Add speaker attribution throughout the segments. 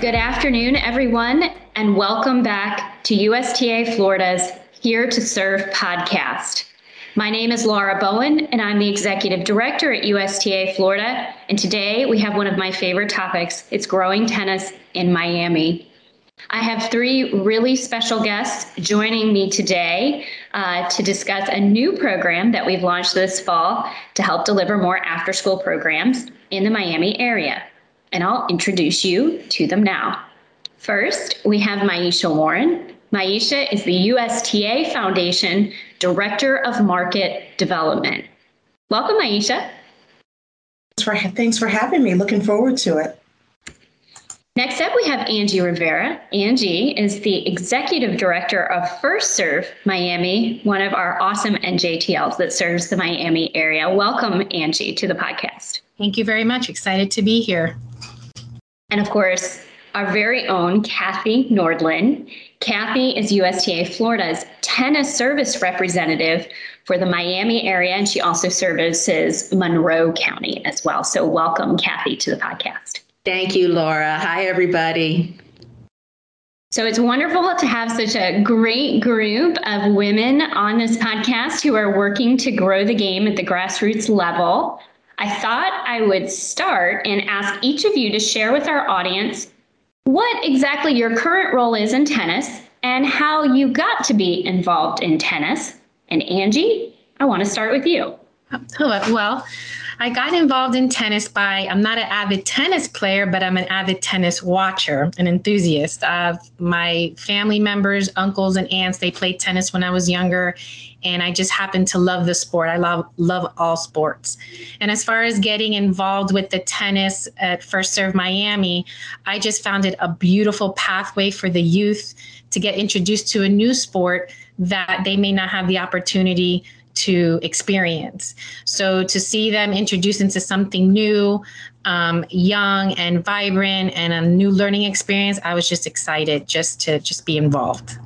Speaker 1: Good afternoon, everyone, and welcome back to USTA Florida's Here to Serve podcast. My name is Laura Bowen, and I'm the Executive Director at USTA Florida. And today we have one of my favorite topics it's growing tennis in Miami. I have three really special guests joining me today uh, to discuss a new program that we've launched this fall to help deliver more after school programs in the Miami area and I'll introduce you to them now. First, we have Maisha Warren. Maisha is the USTA Foundation Director of Market Development. Welcome, Maisha.
Speaker 2: Thanks for, thanks for having me. Looking forward to it.
Speaker 1: Next up, we have Angie Rivera. Angie is the Executive Director of First Serve Miami, one of our awesome NJTLs that serves the Miami area. Welcome, Angie, to the podcast.
Speaker 3: Thank you very much. Excited to be here.
Speaker 1: And of course, our very own Kathy Nordlin. Kathy is USTA Florida's tennis service representative for the Miami area, and she also services Monroe County as well. So, welcome, Kathy, to the podcast.
Speaker 4: Thank you, Laura. Hi, everybody.
Speaker 1: So it's wonderful to have such a great group of women on this podcast who are working to grow the game at the grassroots level. I thought I would start and ask each of you to share with our audience what exactly your current role is in tennis and how you got to be involved in tennis. And Angie, I want to start with you.
Speaker 3: Well, I got involved in tennis by, I'm not an avid tennis player, but I'm an avid tennis watcher, an enthusiast. Uh, my family members, uncles, and aunts, they played tennis when I was younger. And I just happen to love the sport. I love love all sports. And as far as getting involved with the tennis at First Serve Miami, I just found it a beautiful pathway for the youth to get introduced to a new sport that they may not have the opportunity to experience. So to see them introduced into something new, um, young and vibrant, and a new learning experience, I was just excited just to just be involved.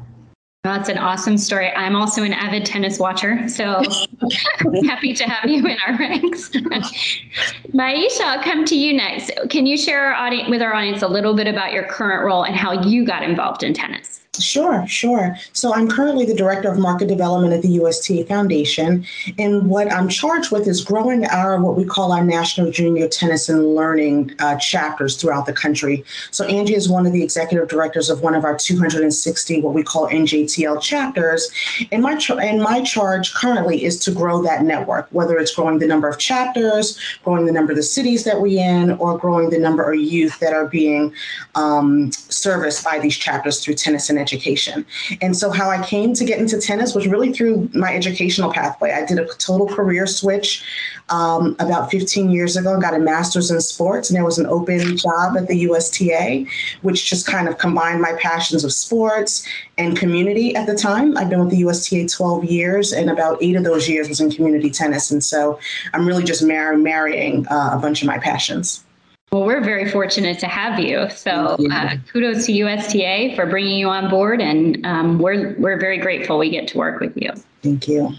Speaker 1: That's an awesome story. I'm also an avid tennis watcher, so happy to have you in our ranks. Maisha, I'll come to you next. Can you share our audience, with our audience a little bit about your current role and how you got involved in tennis?
Speaker 2: Sure, sure. So I'm currently the director of market development at the USTA Foundation, and what I'm charged with is growing our what we call our national junior tennis and learning uh, chapters throughout the country. So Angie is one of the executive directors of one of our 260 what we call NJTL chapters, and my and my charge currently is to grow that network, whether it's growing the number of chapters, growing the number of the cities that we in, or growing the number of youth that are being um, serviced by these chapters through tennis and education. And so, how I came to get into tennis was really through my educational pathway. I did a total career switch um, about 15 years ago, got a master's in sports, and there was an open job at the USTA, which just kind of combined my passions of sports and community at the time. I've been with the USTA 12 years, and about eight of those years was in community tennis. And so, I'm really just mar- marrying uh, a bunch of my passions.
Speaker 1: Well, we're very fortunate to have you. So uh, kudos to USTA for bringing you on board, and um, we're we're very grateful we get to work with you.
Speaker 2: Thank you,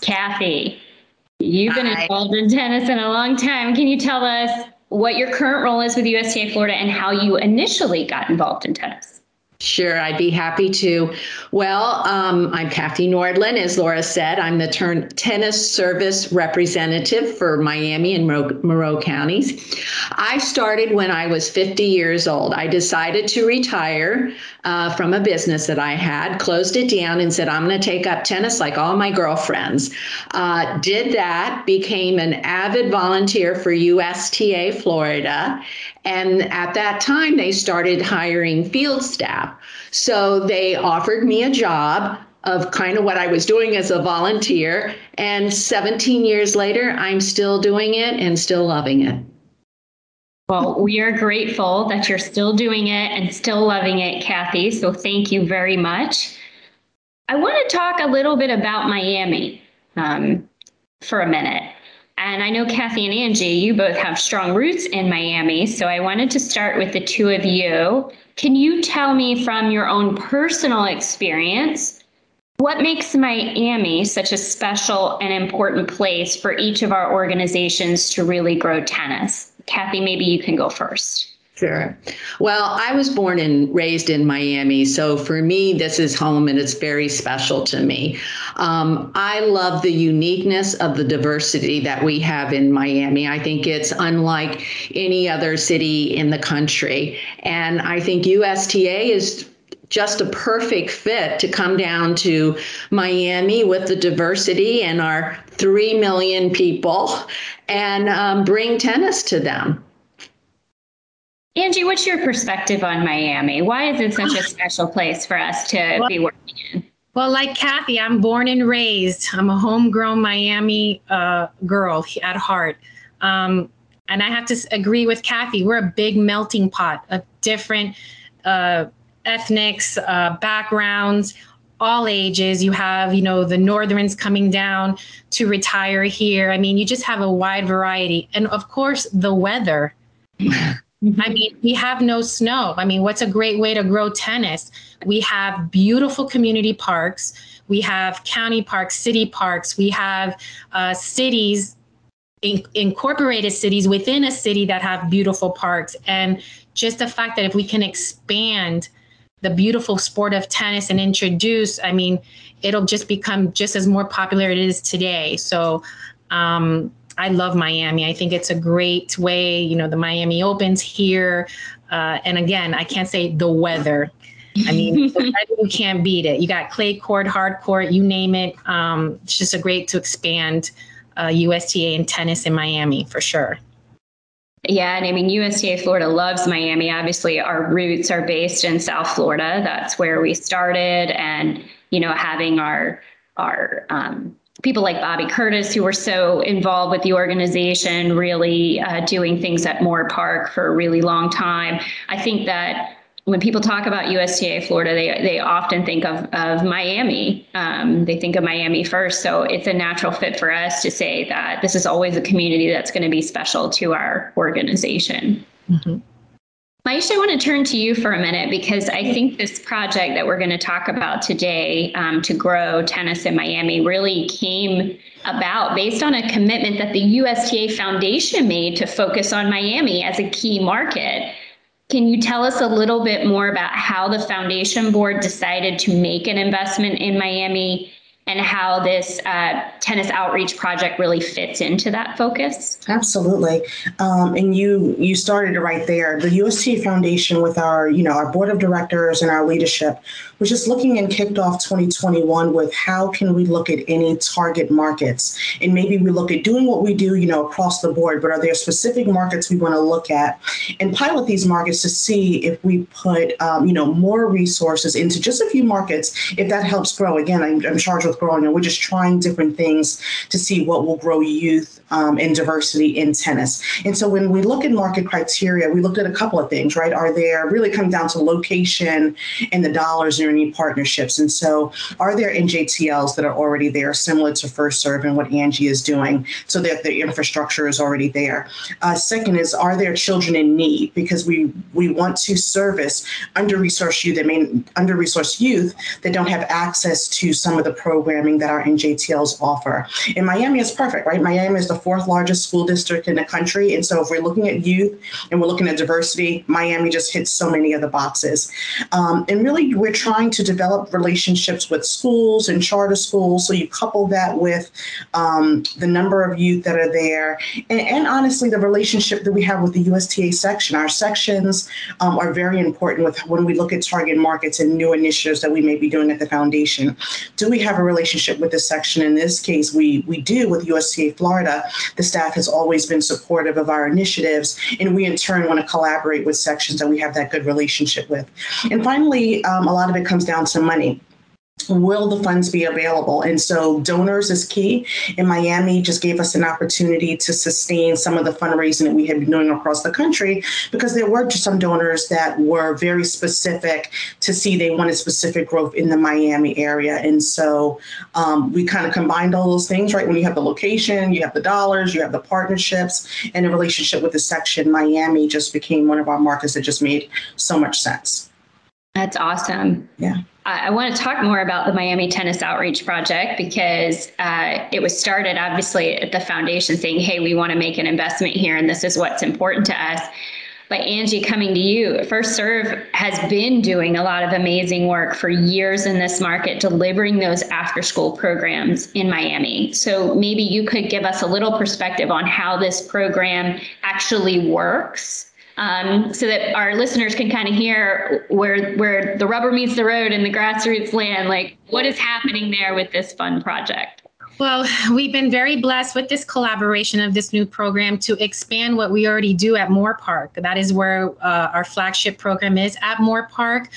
Speaker 1: Kathy. You've been Hi. involved in tennis in a long time. Can you tell us what your current role is with USTA Florida and how you initially got involved in tennis?
Speaker 4: Sure, I'd be happy to. Well, um, I'm Kathy Nordlin. As Laura said, I'm the turn- tennis service representative for Miami and Monroe, Monroe counties. I started when I was 50 years old. I decided to retire uh, from a business that I had, closed it down, and said, I'm going to take up tennis like all my girlfriends. Uh, did that, became an avid volunteer for USTA Florida. And at that time, they started hiring field staff. So they offered me a job of kind of what I was doing as a volunteer. And 17 years later, I'm still doing it and still loving it.
Speaker 1: Well, we are grateful that you're still doing it and still loving it, Kathy. So thank you very much. I want to talk a little bit about Miami um, for a minute. And I know Kathy and Angie, you both have strong roots in Miami. So I wanted to start with the two of you. Can you tell me from your own personal experience what makes Miami such a special and important place for each of our organizations to really grow tennis? Kathy, maybe you can go first.
Speaker 4: Sure. Well, I was born and raised in Miami. So for me, this is home and it's very special to me. Um, I love the uniqueness of the diversity that we have in Miami. I think it's unlike any other city in the country. And I think USTA is just a perfect fit to come down to Miami with the diversity and our 3 million people and um, bring tennis to them.
Speaker 1: Angie, what's your perspective on Miami? Why is it such a special place for us to well, be working in?
Speaker 3: Well, like Kathy, I'm born and raised. I'm a homegrown Miami uh, girl at heart. Um, and I have to agree with Kathy. We're a big melting pot of different uh, ethnics, uh, backgrounds, all ages. You have, you know, the Northerns coming down to retire here. I mean, you just have a wide variety. And of course, the weather. I mean, we have no snow. I mean, what's a great way to grow tennis? We have beautiful community parks. We have county parks, city parks. We have uh, cities, in- incorporated cities within a city that have beautiful parks. And just the fact that if we can expand the beautiful sport of tennis and introduce, I mean, it'll just become just as more popular it is today. So, um, I love Miami. I think it's a great way. You know, the Miami Opens here, uh, and again, I can't say the weather. I mean, you can't beat it. You got clay court, hard court, you name it. Um, it's just a great to expand uh, USTA and tennis in Miami for sure.
Speaker 1: Yeah, and I mean, USTA Florida loves Miami. Obviously, our roots are based in South Florida. That's where we started, and you know, having our our um, people like Bobby Curtis, who were so involved with the organization, really uh, doing things at Moore Park for a really long time. I think that when people talk about USTA Florida, they they often think of of Miami. Um, they think of Miami first, so it's a natural fit for us to say that this is always a community that's going to be special to our organization. Mm-hmm. Maisha, I want to turn to you for a minute because I think this project that we're going to talk about today um, to grow tennis in Miami really came about based on a commitment that the USTA Foundation made to focus on Miami as a key market. Can you tell us a little bit more about how the foundation board decided to make an investment in Miami and how this uh, tennis outreach project really fits into that focus?
Speaker 2: Absolutely, um, and you you started right there. The USTA Foundation, with our you know our board of directors and our leadership, was just looking and kicked off 2021 with how can we look at any target markets, and maybe we look at doing what we do you know across the board, but are there specific markets we want to look at and pilot these markets to see if we put um, you know more resources into just a few markets, if that helps grow. Again, I'm, I'm charged with growing, and we're just trying different things to see what will grow youth um, and diversity in tennis. And so when we look at market criteria, we looked at a couple of things, right? Are there really come down to location and the dollars or any partnerships? And so are there NJTLs that are already there, similar to First Serve and what Angie is doing, so that the infrastructure is already there? Uh, second is, are there children in need? Because we we want to service under-resourced youth that may under-resourced youth that don't have access to some of the programming that our NJTLs offer. And Miami is perfect, right? Miami is the fourth largest school district in the country. And so if we're looking at youth and we're looking at diversity, Miami just hits so many of the boxes. Um, and really, we're trying to develop relationships with schools and charter schools. So you couple that with um, the number of youth that are there, and, and, honestly, the relationship that we have with the USTA section. Our sections um, are very important with when we look at target markets and new initiatives that we may be doing at the foundation. Do we have a relationship with the section. In this case, we we do with USTA Florida. The staff has always been supportive of our initiatives, and we in turn want to collaborate with sections that we have that good relationship with. And finally, um, a lot of it comes down to money will the funds be available? And so donors is key. And Miami, just gave us an opportunity to sustain some of the fundraising that we had been doing across the country because there were some donors that were very specific to see they wanted specific growth in the Miami area. And so um, we kind of combined all those things, right? When you have the location, you have the dollars, you have the partnerships, and the relationship with the section, Miami just became one of our markets that just made so much sense.
Speaker 1: That's awesome.
Speaker 2: Yeah.
Speaker 1: I want to talk more about the Miami Tennis Outreach Project because uh, it was started obviously at the foundation saying, hey, we want to make an investment here and this is what's important to us. But Angie, coming to you, First Serve has been doing a lot of amazing work for years in this market, delivering those after school programs in Miami. So maybe you could give us a little perspective on how this program actually works. Um, so that our listeners can kind of hear where where the rubber meets the road and the grassroots land, like what is happening there with this fun project.
Speaker 3: Well, we've been very blessed with this collaboration of this new program to expand what we already do at Moore Park. That is where uh, our flagship program is at Moore Park.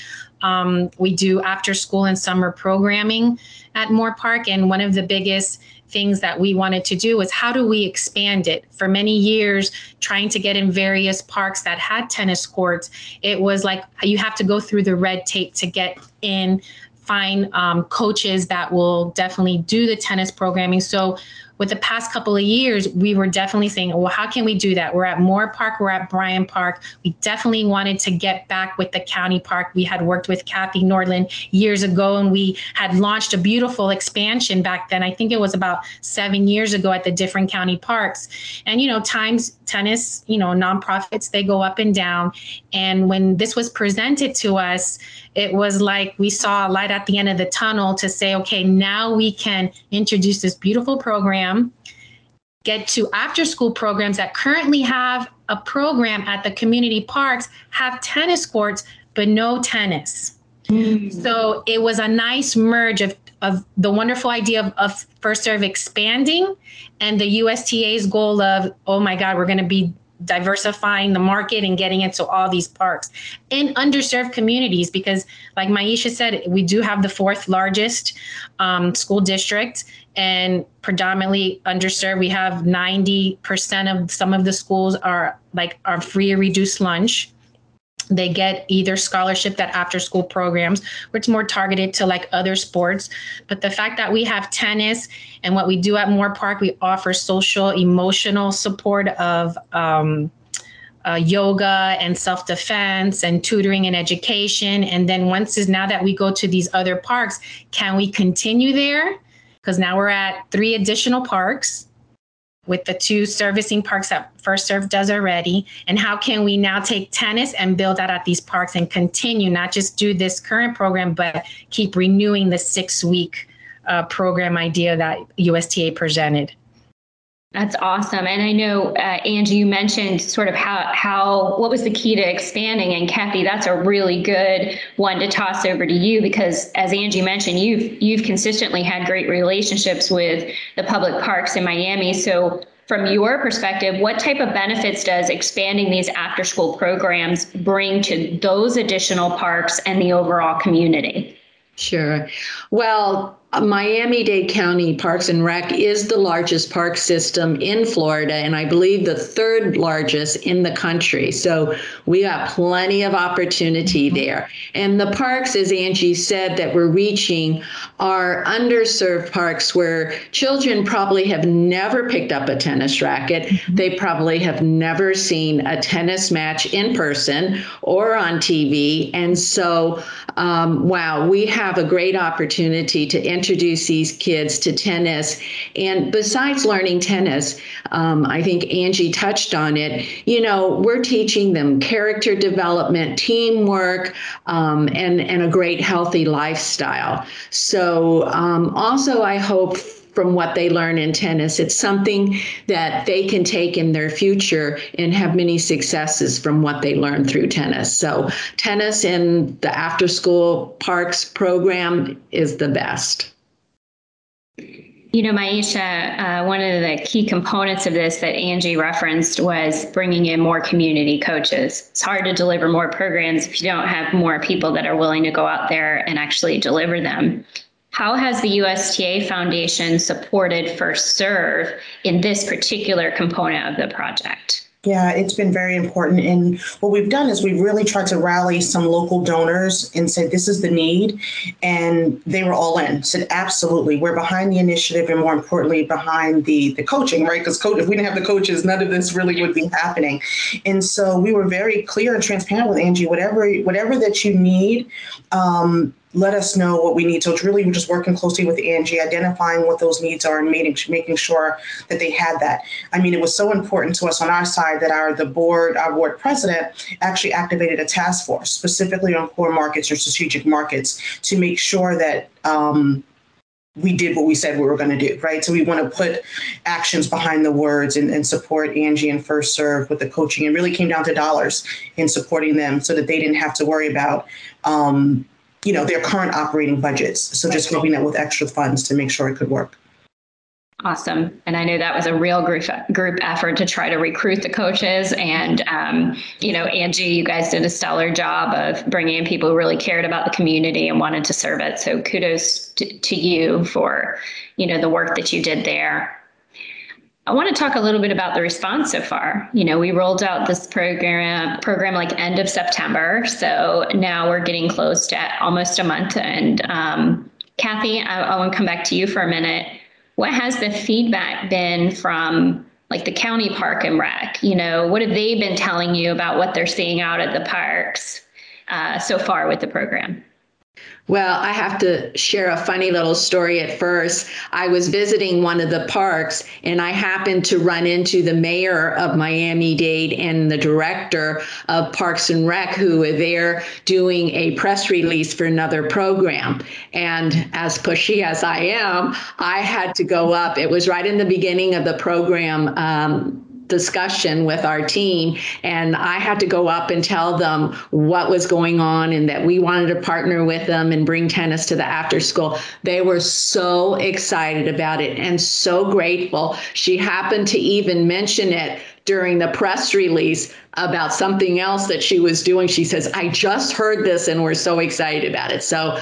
Speaker 3: Um, we do after school and summer programming at Moore Park, And one of the biggest things that we wanted to do was how do we expand it? For many years, trying to get in various parks that had tennis courts, it was like you have to go through the red tape to get in find um, coaches that will definitely do the tennis programming. So with the past couple of years, we were definitely saying, well, how can we do that? We're at Moore Park, we're at Bryan Park. We definitely wanted to get back with the county park. We had worked with Kathy Nordland years ago, and we had launched a beautiful expansion back then. I think it was about seven years ago at the different county parks. And, you know, times tennis, you know, nonprofits, they go up and down. And when this was presented to us, it was like we saw a light at the end of the tunnel to say, okay, now we can introduce this beautiful program, get to after school programs that currently have a program at the community parks, have tennis courts, but no tennis. Mm. So it was a nice merge of, of the wonderful idea of, of First Serve expanding and the USTA's goal of, oh my God, we're going to be diversifying the market and getting into all these parks in underserved communities because like maisha said we do have the fourth largest um, school district and predominantly underserved. We have 90% of some of the schools are like are free or reduced lunch they get either scholarship that after school programs which is more targeted to like other sports. But the fact that we have tennis and what we do at moore park we offer social emotional support of um, uh, yoga and self-defense and tutoring and education. And then once is now that we go to these other parks can we continue there? Because now we're at three additional parks with the two servicing parks that First Serve does already? And how can we now take tennis and build that at these parks and continue, not just do this current program, but keep renewing the six week uh, program idea that USTA presented?
Speaker 1: That's awesome. And I know, uh, Angie, you mentioned sort of how, how, what was the key to expanding? And Kathy, that's a really good one to toss over to you because as Angie mentioned, you've, you've consistently had great relationships with the public parks in Miami. So from your perspective, what type of benefits does expanding these after school programs bring to those additional parks and the overall community?
Speaker 4: Sure. Well, Miami Dade County Parks and Rec is the largest park system in Florida, and I believe the third largest in the country. So we got plenty of opportunity mm-hmm. there. And the parks, as Angie said, that we're reaching are underserved parks where children probably have never picked up a tennis racket. Mm-hmm. They probably have never seen a tennis match in person or on TV. And so, um, wow, we have a great opportunity to introduce these kids to tennis. And besides learning tennis, um, I think Angie touched on it. You know, we're teaching them character development, teamwork, um, and and a great healthy lifestyle. So um, also, I hope from what they learn in tennis. It's something that they can take in their future and have many successes from what they learn through tennis. So, tennis in the after school parks program is the best.
Speaker 1: You know, Maisha, uh, one of the key components of this that Angie referenced was bringing in more community coaches. It's hard to deliver more programs if you don't have more people that are willing to go out there and actually deliver them. How has the USTA Foundation supported First Serve in this particular component of the project?
Speaker 2: Yeah, it's been very important. And what we've done is we've really tried to rally some local donors and said, this is the need. And they were all in, said, absolutely, we're behind the initiative and more importantly, behind the, the coaching, right? Because co- if we didn't have the coaches, none of this really would be happening. And so we were very clear and transparent with Angie, whatever, whatever that you need, um, let us know what we need. So it's really just working closely with Angie, identifying what those needs are and making, making sure that they had that. I mean, it was so important to us on our side that our the board, our board president actually activated a task force specifically on core markets or strategic markets to make sure that um, we did what we said we were going to do, right? So we want to put actions behind the words and, and, support Angie and First Serve with the coaching. It really came down to dollars in supporting them so that they didn't have to worry about um, you know, their current operating budgets. So just helping them with extra funds to make sure it could work.
Speaker 1: Awesome. And I know that was a real group group effort to try to recruit the coaches. And, um, you know, Angie, you guys did a stellar job of bringing in people who really cared about the community and wanted to serve it. So kudos to, to you for, you know, the work that you did there. I want to talk a little bit about the response so far. You know, we rolled out this program program like end of September, so now we're getting close to almost a month. And um, Kathy, I, I want to come back to you for a minute. What has the feedback been from like the county park and rec? You know, what have they been telling you about what they're seeing out at the parks uh, so far with the program?
Speaker 4: Well, I have to share a funny little story at first. I was visiting one of the parks and I happened to run into the mayor of Miami Dade and the director of Parks and Rec who were there doing a press release for another program. And as pushy as I am, I had to go up. It was right in the beginning of the program. Um, discussion with our team and I had to go up and tell them what was going on and that we wanted to partner with them and bring tennis to the after school. They were so excited about it and so grateful. She happened to even mention it during the press release about something else that she was doing. She says, I just heard this and we're so excited about it. So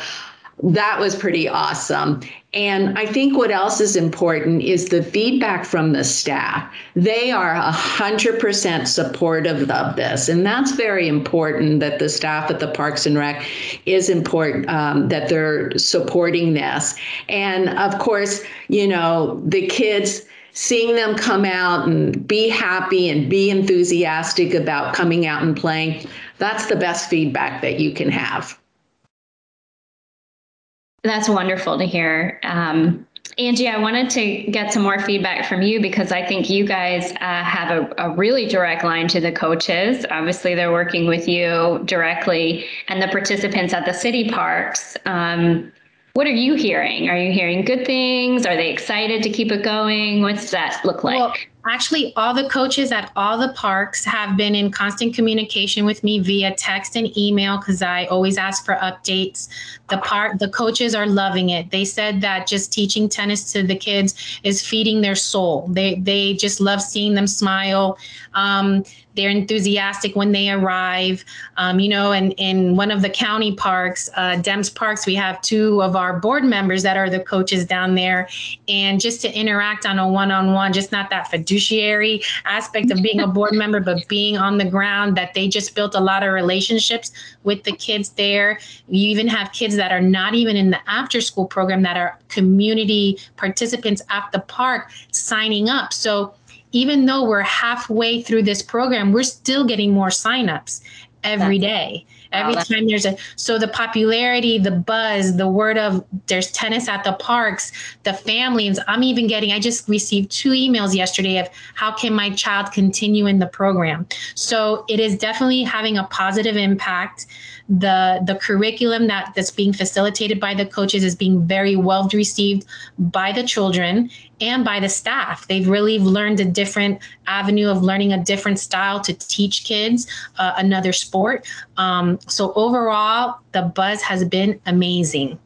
Speaker 4: that was pretty awesome. And I think what else is important is the feedback from the staff. They are 100% supportive of this. And that's very important that the staff at the Parks and Rec is important, um, that they're supporting this. And of course, you know, the kids seeing them come out and be happy and be enthusiastic about coming out and playing, that's the best feedback that you can have.
Speaker 1: That's wonderful to hear. Um, Angie, I wanted to get some more feedback from you because I think you guys uh, have a, a, really direct line to the coaches. Obviously, they're working with you directly and the participants at the city parks. Um, what are you hearing? Are you hearing good things? Are they excited to keep it going? What's that look like? Well,
Speaker 3: actually, all the coaches at all the parks have been in constant communication with me via text and email because I always ask for updates. The part the coaches are loving it. They said that just teaching tennis to the kids is feeding their soul. They they just love seeing them smile. Um, they're enthusiastic when they arrive. Um, you know, and in one of the county parks, uh, Dems Parks, we have two of our board members that are the coaches down there. And just to interact on a one on one, just not that fiduciary aspect of being a board member, but being on the ground, that they just built a lot of relationships with the kids there. You even have kids that are not even in the after school program that are community participants at the park signing up. So even though we're halfway through this program, we're still getting more signups every day. Every wow, time there's a so the popularity, the buzz, the word of there's tennis at the parks, the families. I'm even getting. I just received two emails yesterday of how can my child continue in the program. So it is definitely having a positive impact the the curriculum that that's being facilitated by the coaches is being very well received by the children and by the staff. They've really learned a different avenue of learning a different style to teach kids uh, another sport. Um, so overall the buzz has been amazing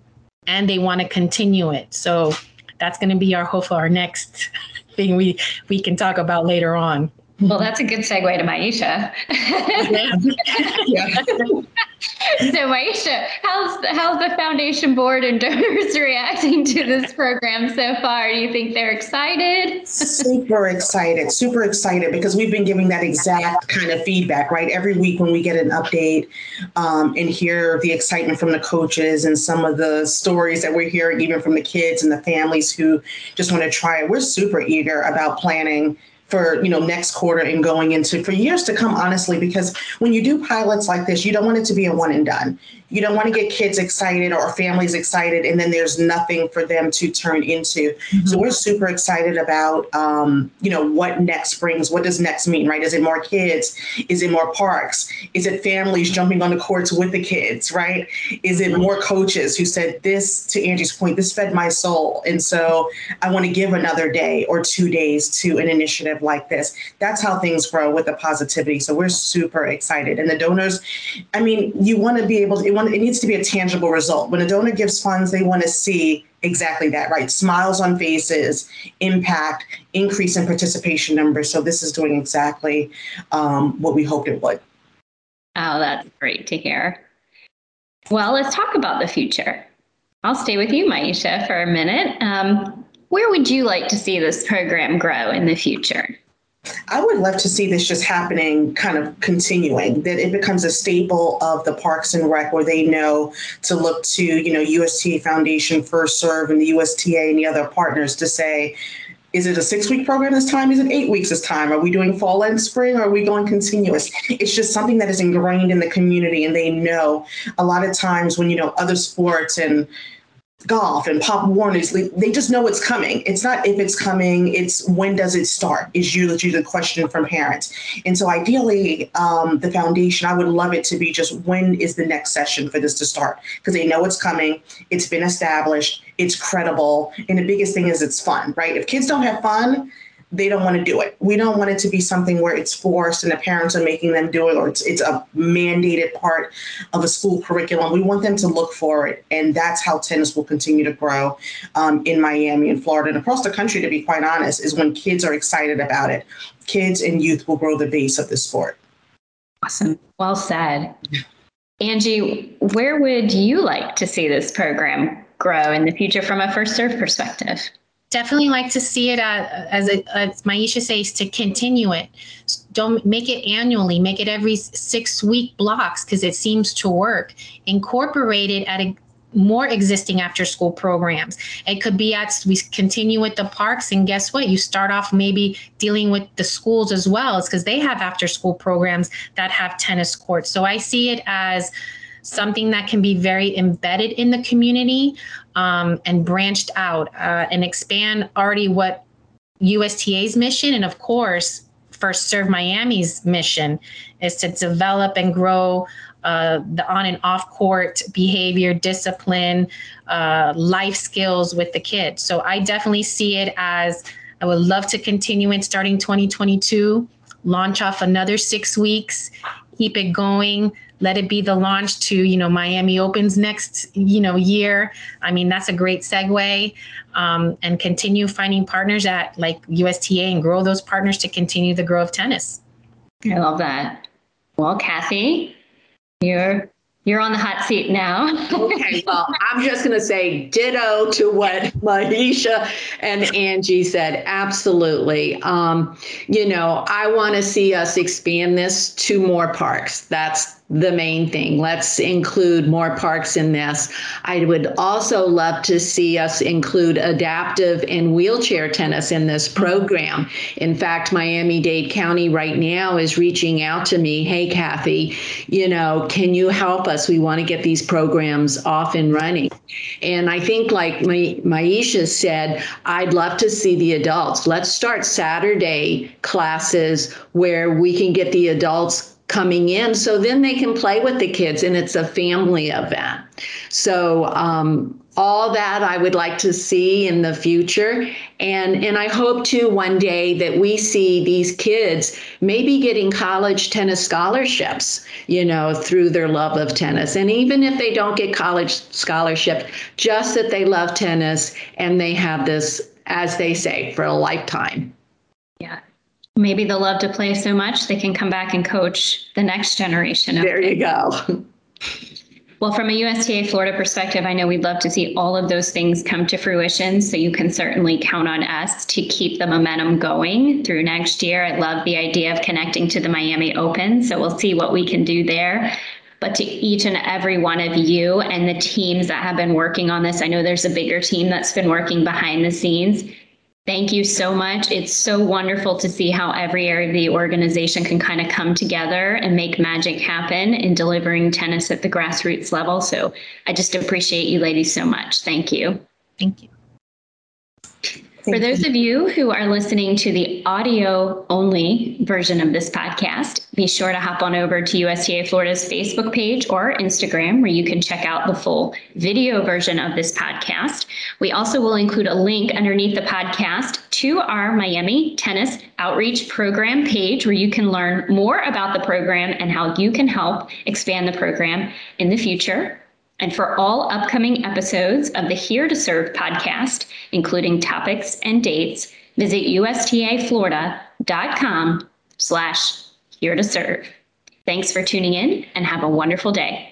Speaker 3: and they want to continue it. So that's going to be our hope for our next thing we we can talk about later on
Speaker 1: well, that's a good segue to Maisha. yeah. so, Maisha, how's how's the foundation board and donors reacting to this program so far? Do you think they're excited?
Speaker 2: super excited, super excited because we've been giving that exact kind of feedback, right? Every week when we get an update um, and hear the excitement from the coaches and some of the stories that we're hearing, even from the kids and the families who just want to try it, we're super eager about planning for you know next quarter and going into for years to come honestly because when you do pilots like this you don't want it to be a one and done. You don't want to get kids excited or families excited and then there's nothing for them to turn into. Mm-hmm. so we're super excited about um, you know what next brings what does next mean right? Is it more kids? Is it more parks? Is it families jumping on the courts with the kids right? Is it more coaches who said this to angie's point this fed my soul and so i want to give another day or two days to an initiative like this that's how things grow with the positivity so we're super excited and the donors i mean you want to be able to want it needs to be a tangible result. When a donor gives funds, they want to see exactly that, right? Smiles on faces, impact, increase in participation numbers. So this is doing exactly um, what we hoped it would.
Speaker 1: Oh, that's great to hear. Well, let's talk about the future. I'll stay with you, Maisha, for a minute. Um, where would you like to see this program grow in the future?
Speaker 2: I would love to see this just happening, kind of continuing, that it becomes a staple of the Parks and Rec where they know to look to, you know, USTA Foundation, First Serve, and the USTA and the other partners to say, is it a six week program this time? Is it eight weeks this time? Are we doing fall and spring? Or are we going continuous? It's just something that is ingrained in the community and they know a lot of times when, you know, other sports and golf and pop warners they just know it's coming. It's not if it's coming it's when does it start is usually the question from parents. And so ideally um, the foundation i would love it to be just when is the next session for this to start? Because they know it's coming it's been established it's credible and the biggest thing is it's fun right? If kids don't have fun they don't want to do it. We don't want it to be something where it's forced and the parents are making them do it or it's, it's a mandated part of a school curriculum. We want them to look for it. And that's how tennis will continue to grow um, in Miami and Florida and across the country, to be quite honest, is when kids are excited about it. Kids and youth will grow the base of the sport.
Speaker 1: Awesome. Well said. Angie, where would you like to see this program grow in the future from a first serve perspective?
Speaker 3: Definitely like to see it uh, as, a, as Maisha says to continue it. Don't make it annually, make it every six week blocks because it seems to work. Incorporate it at a, more existing after school programs. It could be at we continue with the parks, and guess what? You start off maybe dealing with the schools as well, because they have after school programs that have tennis courts. So I see it as something that can be very embedded in the community um, and branched out uh, and expand already what USTA's mission and, of course, First Serve Miami's mission is to develop and grow uh, the on and off court behavior, discipline, uh, life skills with the kids. So I definitely see it as I would love to continue it starting 2022, launch off another six weeks, keep it going let it be the launch to you know miami opens next you know year i mean that's a great segue um, and continue finding partners at like usta and grow those partners to continue the growth of tennis
Speaker 1: i love that well kathy you're you're on the hot seat now.
Speaker 4: okay, well, I'm just going to say ditto to what Maisha and Angie said. Absolutely. Um, you know, I want to see us expand this to more parks. That's the main thing. Let's include more parks in this. I would also love to see us include adaptive and wheelchair tennis in this program. In fact, Miami Dade County right now is reaching out to me, hey, Kathy, you know, can you help us? We want to get these programs off and running. And I think, like Maisha said, I'd love to see the adults. Let's start Saturday classes where we can get the adults coming in. So then they can play with the kids and it's a family event. So um, all that i would like to see in the future. And and i hope too one day that we see these kids maybe getting college tennis scholarships you know through their love of tennis. And even if they don't get college scholarship just that they love tennis and they have this as they say for a lifetime.
Speaker 1: Yeah maybe they'll love to play so much they can come back and coach the next generation.
Speaker 4: there you go.
Speaker 1: Well, from a USTA Florida perspective, I know we'd love to see all of those things come to fruition. So you can certainly count on us to keep the momentum going through next year. I love the idea of connecting to the Miami Open. So we'll see what we can do there. But to each and every one of you and the teams that have been working on this, I know there's a bigger team that's been working behind the scenes Thank you so much. It's so wonderful to see how every area of the organization can kind of come together and make magic happen in delivering tennis at the grassroots level. So I just appreciate you ladies so much. Thank you.
Speaker 3: Thank you.
Speaker 1: For those of you who are listening to the audio only version of this podcast, be sure to hop on over to USTA Florida's Facebook page or Instagram, where you can check out the full video version of this podcast. We also will include a link underneath the podcast to our Miami Tennis Outreach Program page, where you can learn more about the program and how you can help expand the program in the future. And for all upcoming episodes of the Here to Serve podcast, including topics and dates, visit ustaflorida.com slash here to serve. Thanks for tuning in and have a wonderful day.